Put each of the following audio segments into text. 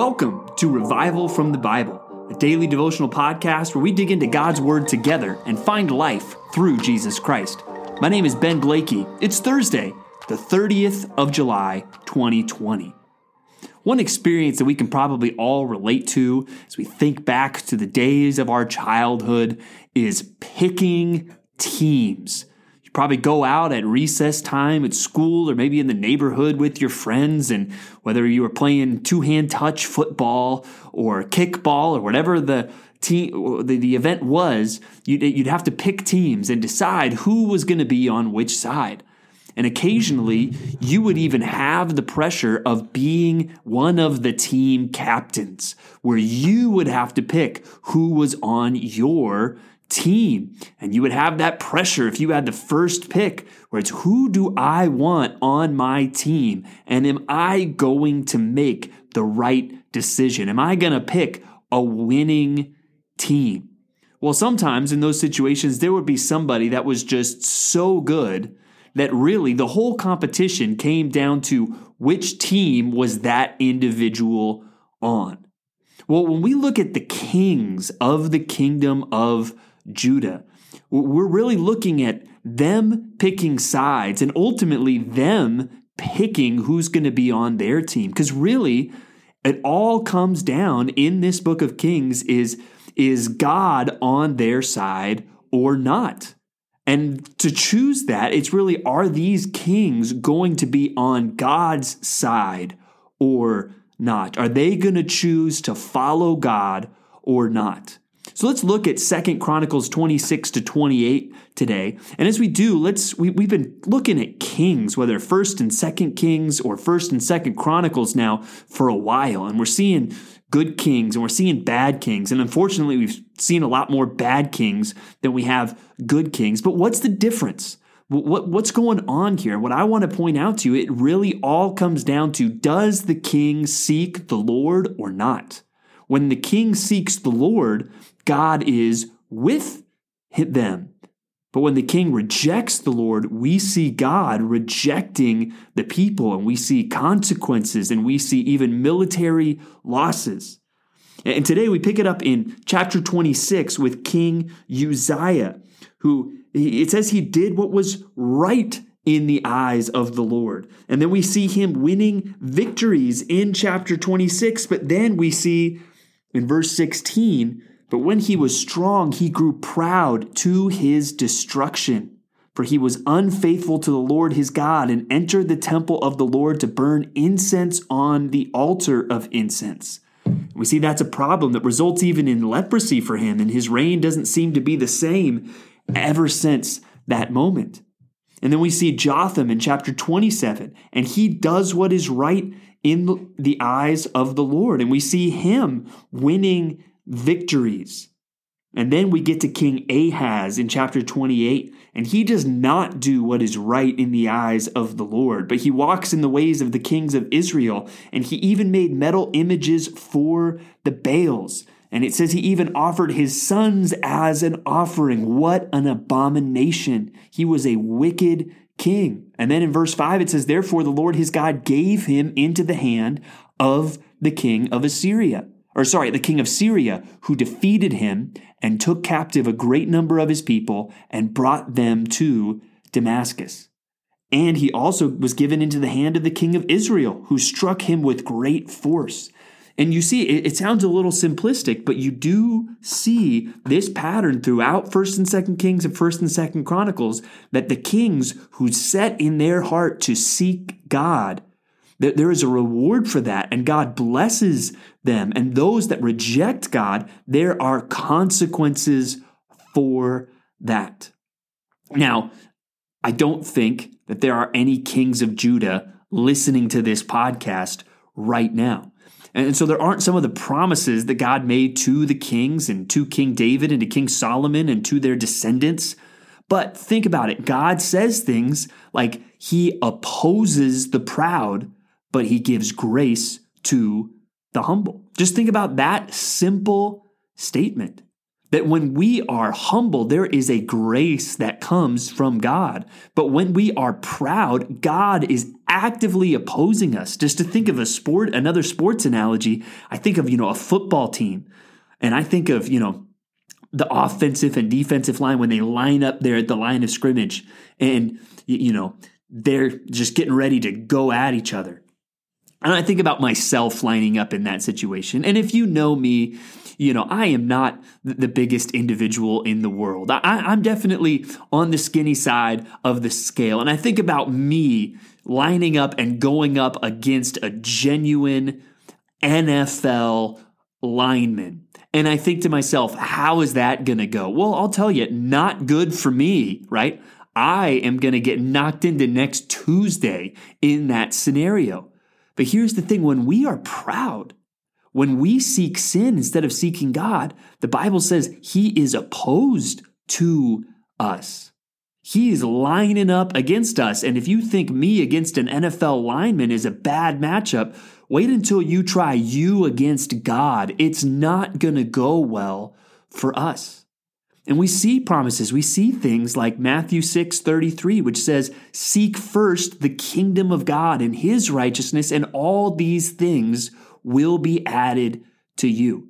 Welcome to Revival from the Bible, a daily devotional podcast where we dig into God's Word together and find life through Jesus Christ. My name is Ben Blakey. It's Thursday, the 30th of July, 2020. One experience that we can probably all relate to as we think back to the days of our childhood is picking teams you probably go out at recess time at school or maybe in the neighborhood with your friends, and whether you were playing two hand touch football or kickball or whatever the team the, the event was, you'd, you'd have to pick teams and decide who was going to be on which side. And occasionally, you would even have the pressure of being one of the team captains, where you would have to pick who was on your team. And you would have that pressure if you had the first pick, where it's who do I want on my team? And am I going to make the right decision? Am I going to pick a winning team? Well, sometimes in those situations, there would be somebody that was just so good that really the whole competition came down to which team was that individual on. Well, when we look at the kings of the kingdom of Judah. We're really looking at them picking sides and ultimately them picking who's going to be on their team. Because really, it all comes down in this book of Kings is, is God on their side or not? And to choose that, it's really are these kings going to be on God's side or not? Are they going to choose to follow God or not? So let's look at Second Chronicles 26 to 28 today. And as we do, let's we, we've been looking at kings, whether first and second kings or first and second chronicles now for a while. And we're seeing good kings and we're seeing bad kings. And unfortunately, we've seen a lot more bad kings than we have good kings. But what's the difference? What, what's going on here? What I want to point out to you, it really all comes down to does the king seek the Lord or not? When the king seeks the Lord, God is with them. But when the king rejects the Lord, we see God rejecting the people and we see consequences and we see even military losses. And today we pick it up in chapter 26 with King Uzziah, who it says he did what was right in the eyes of the Lord. And then we see him winning victories in chapter 26, but then we see in verse 16, but when he was strong, he grew proud to his destruction. For he was unfaithful to the Lord his God and entered the temple of the Lord to burn incense on the altar of incense. We see that's a problem that results even in leprosy for him, and his reign doesn't seem to be the same ever since that moment. And then we see Jotham in chapter 27, and he does what is right in the eyes of the Lord. And we see him winning victories. And then we get to King Ahaz in chapter 28, and he does not do what is right in the eyes of the Lord, but he walks in the ways of the kings of Israel, and he even made metal images for the Baals. And it says he even offered his sons as an offering. What an abomination! He was a wicked king. And then in verse 5, it says, Therefore the Lord his God gave him into the hand of the king of Assyria. Or sorry, the king of Syria, who defeated him and took captive a great number of his people and brought them to Damascus. And he also was given into the hand of the king of Israel, who struck him with great force. And you see, it, it, sounds a little simplistic, but you do see this pattern throughout First and Second Kings and First and Second Chronicles that the kings who set in their heart to seek God, there is a reward for that, and God blesses them. And those that reject God, there are consequences for that. Now, I don't think that there are any kings of Judah listening to this podcast right now. And so there aren't some of the promises that God made to the kings and to King David and to King Solomon and to their descendants. But think about it God says things like he opposes the proud, but he gives grace to the humble. Just think about that simple statement. That when we are humble, there is a grace that comes from God. But when we are proud, God is actively opposing us. Just to think of a sport, another sports analogy, I think of, you know, a football team. And I think of, you know, the offensive and defensive line when they line up there at the line of scrimmage and, you know, they're just getting ready to go at each other. And I think about myself lining up in that situation. And if you know me, you know, I am not the biggest individual in the world. I, am definitely on the skinny side of the scale. And I think about me lining up and going up against a genuine NFL lineman. And I think to myself, how is that going to go? Well, I'll tell you, not good for me, right? I am going to get knocked into next Tuesday in that scenario. But here's the thing when we are proud, when we seek sin instead of seeking God, the Bible says he is opposed to us. He's lining up against us. And if you think me against an NFL lineman is a bad matchup, wait until you try you against God. It's not going to go well for us. And we see promises. We see things like Matthew 6 33, which says, Seek first the kingdom of God and his righteousness, and all these things will be added to you.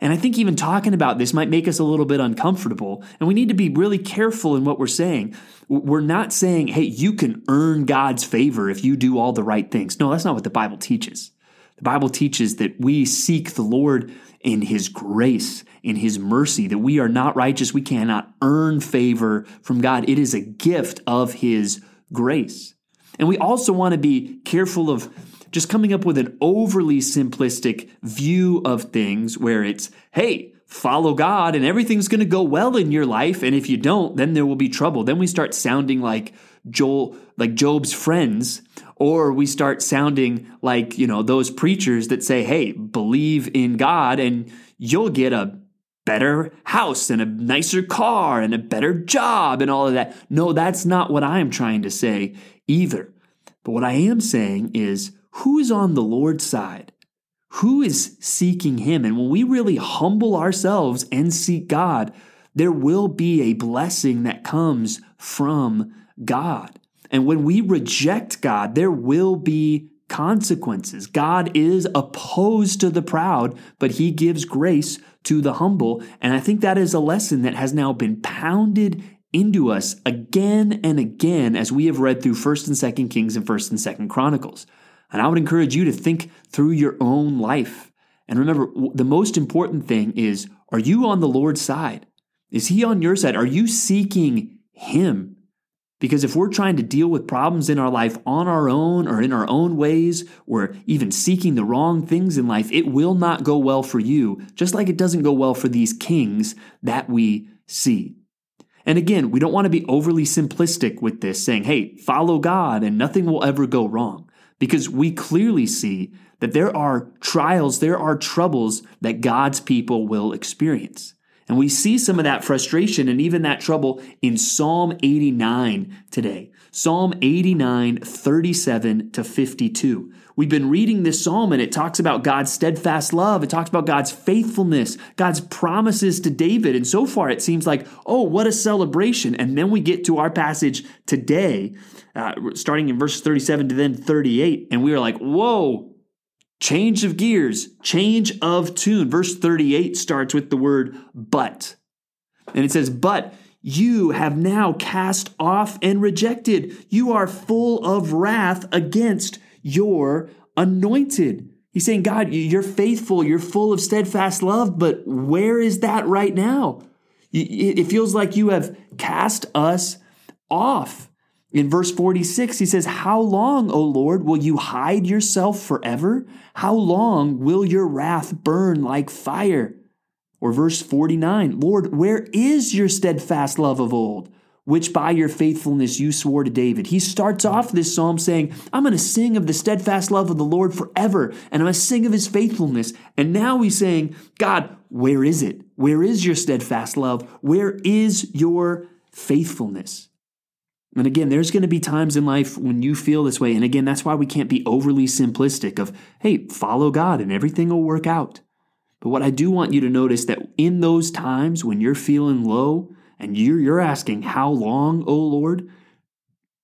And I think even talking about this might make us a little bit uncomfortable. And we need to be really careful in what we're saying. We're not saying, hey, you can earn God's favor if you do all the right things. No, that's not what the Bible teaches. The Bible teaches that we seek the Lord in His grace, in His mercy, that we are not righteous. We cannot earn favor from God. It is a gift of His grace. And we also want to be careful of just coming up with an overly simplistic view of things where it's, hey, follow God and everything's going to go well in your life. And if you don't, then there will be trouble. Then we start sounding like Joel, like Job's friends, or we start sounding like, you know, those preachers that say, hey, believe in God and you'll get a better house and a nicer car and a better job and all of that. No, that's not what I am trying to say either. But what I am saying is who is on the Lord's side? Who is seeking Him? And when we really humble ourselves and seek God, there will be a blessing that comes from God. And when we reject God, there will be consequences. God is opposed to the proud, but he gives grace to the humble. And I think that is a lesson that has now been pounded into us again and again as we have read through 1st and 2nd Kings and 1st and 2nd Chronicles. And I would encourage you to think through your own life. And remember, the most important thing is are you on the Lord's side? Is He on your side? Are you seeking Him? Because if we're trying to deal with problems in our life on our own or in our own ways, or even seeking the wrong things in life, it will not go well for you, just like it doesn't go well for these kings that we see. And again, we don't want to be overly simplistic with this, saying, hey, follow God and nothing will ever go wrong because we clearly see that there are trials, there are troubles that God's people will experience. And we see some of that frustration and even that trouble in Psalm 89 today. Psalm 89, 37 to 52. We've been reading this psalm and it talks about God's steadfast love. It talks about God's faithfulness, God's promises to David. And so far it seems like, oh, what a celebration. And then we get to our passage today, uh, starting in verse 37 to then 38. And we are like, whoa, change of gears, change of tune. Verse 38 starts with the word but. And it says, but you have now cast off and rejected. You are full of wrath against your anointed. He's saying, God, you're faithful, you're full of steadfast love, but where is that right now? It feels like you have cast us off. In verse 46, he says, How long, O Lord, will you hide yourself forever? How long will your wrath burn like fire? Or verse 49, Lord, where is your steadfast love of old? which by your faithfulness you swore to David. He starts off this psalm saying, I'm going to sing of the steadfast love of the Lord forever, and I'm going to sing of his faithfulness. And now he's saying, God, where is it? Where is your steadfast love? Where is your faithfulness? And again, there's going to be times in life when you feel this way. And again, that's why we can't be overly simplistic of, hey, follow God and everything will work out. But what I do want you to notice that in those times when you're feeling low and you're, you're asking, How long, O Lord?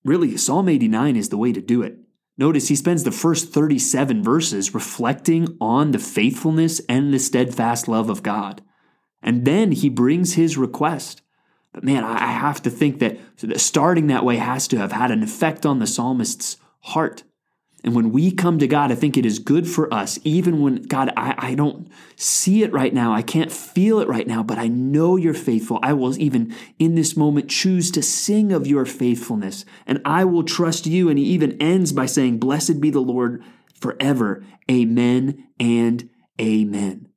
Really, Psalm 89 is the way to do it. Notice he spends the first 37 verses reflecting on the faithfulness and the steadfast love of God. And then he brings his request. But man, I have to think that starting that way has to have had an effect on the psalmist's heart. And when we come to God, I think it is good for us, even when, God, I, I don't see it right now. I can't feel it right now, but I know you're faithful. I will even in this moment choose to sing of your faithfulness, and I will trust you. And he even ends by saying, Blessed be the Lord forever. Amen and amen.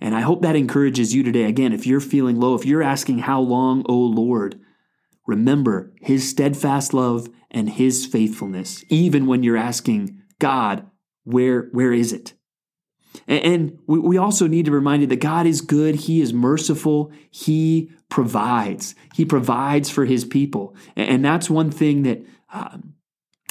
And I hope that encourages you today. Again, if you're feeling low, if you're asking, How long, O Lord? Remember his steadfast love and his faithfulness, even when you're asking, God, where, where is it? And we also need to remind you that God is good. He is merciful. He provides. He provides for his people. And that's one thing that, um,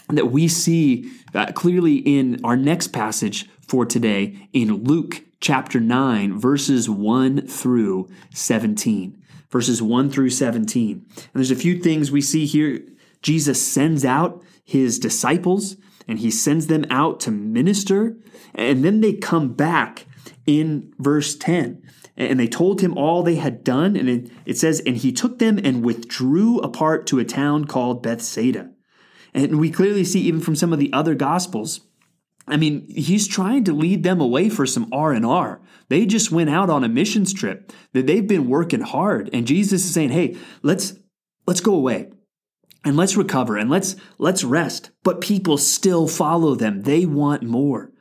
that we see uh, clearly in our next passage for today in Luke chapter 9, verses 1 through 17 verses 1 through 17. And there's a few things we see here. Jesus sends out his disciples and he sends them out to minister. And then they come back in verse 10 and they told him all they had done. And it, says, And he took them and withdrew apart to a town called Bethsaida. And we clearly see, even from some of the other gospels, I mean, he's trying to lead them away for some R&R. They just went out on a missions trip. That they've been working hard and Jesus is saying, "Hey, let's let's go away and let's recover and let's let's rest." But people still follow them. They want more.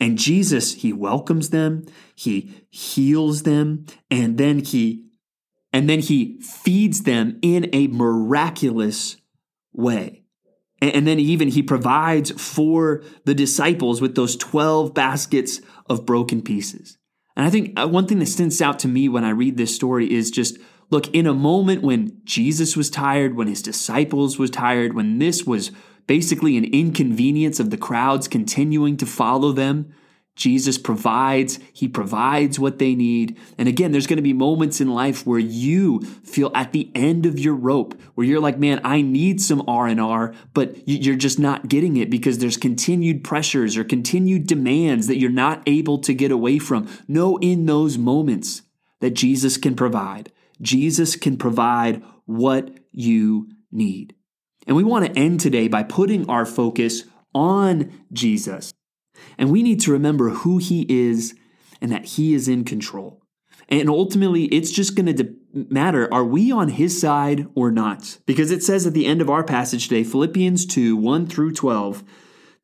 And Jesus, he welcomes them, he heals them, and then he and then he feeds them in a miraculous way. And then even he provides for the disciples with those 12 baskets of broken pieces. And I think uh, one thing that stands out to me when I read this story is just look, in a moment when Jesus was tired, when his disciples was tired, when this was basically an inconvenience of the crowds continuing to follow them, Jesus provides, He provides what they need. And again, there's going to be moments in life where you feel at the end of your rope, where you're like, man, I need some R&R, but you're just not getting it because there's continued pressures or continued demands that you're not able to get away from. Know in those moments that Jesus can provide. Jesus can provide what you need. And we want to end today by putting our focus on Jesus. And we need to remember who He is and that He is in control. And ultimately, it's just going to matter are we on His side or not? Because it says at the end of our passage today, Philippians 2 1 through 12,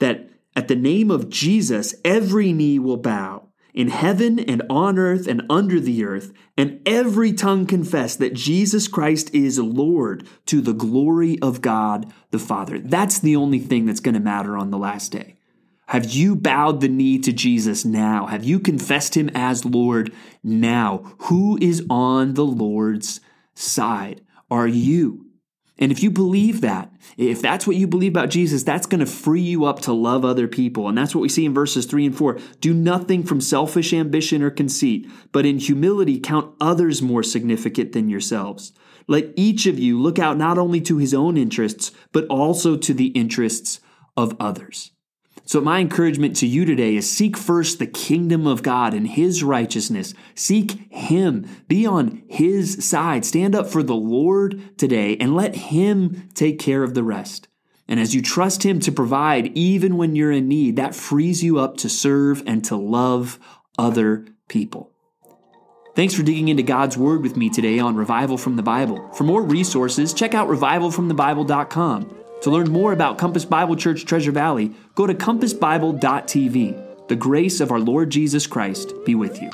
that at the name of Jesus, every knee will bow in heaven and on earth and under the earth, and every tongue confess that Jesus Christ is Lord to the glory of God the Father. That's the only thing that's going to matter on the last day. Have you bowed the knee to Jesus now? Have you confessed him as Lord now? Who is on the Lord's side? Are you? And if you believe that, if that's what you believe about Jesus, that's going to free you up to love other people. And that's what we see in verses three and four. Do nothing from selfish ambition or conceit, but in humility count others more significant than yourselves. Let each of you look out not only to his own interests, but also to the interests of others. So, my encouragement to you today is seek first the kingdom of God and his righteousness. Seek him. Be on his side. Stand up for the Lord today and let him take care of the rest. And as you trust him to provide, even when you're in need, that frees you up to serve and to love other people. Thanks for digging into God's Word with me today on Revival from the Bible. For more resources, check out revivalfromthebible.com. To learn more about Compass Bible Church Treasure Valley, go to compassbible.tv. The grace of our Lord Jesus Christ be with you.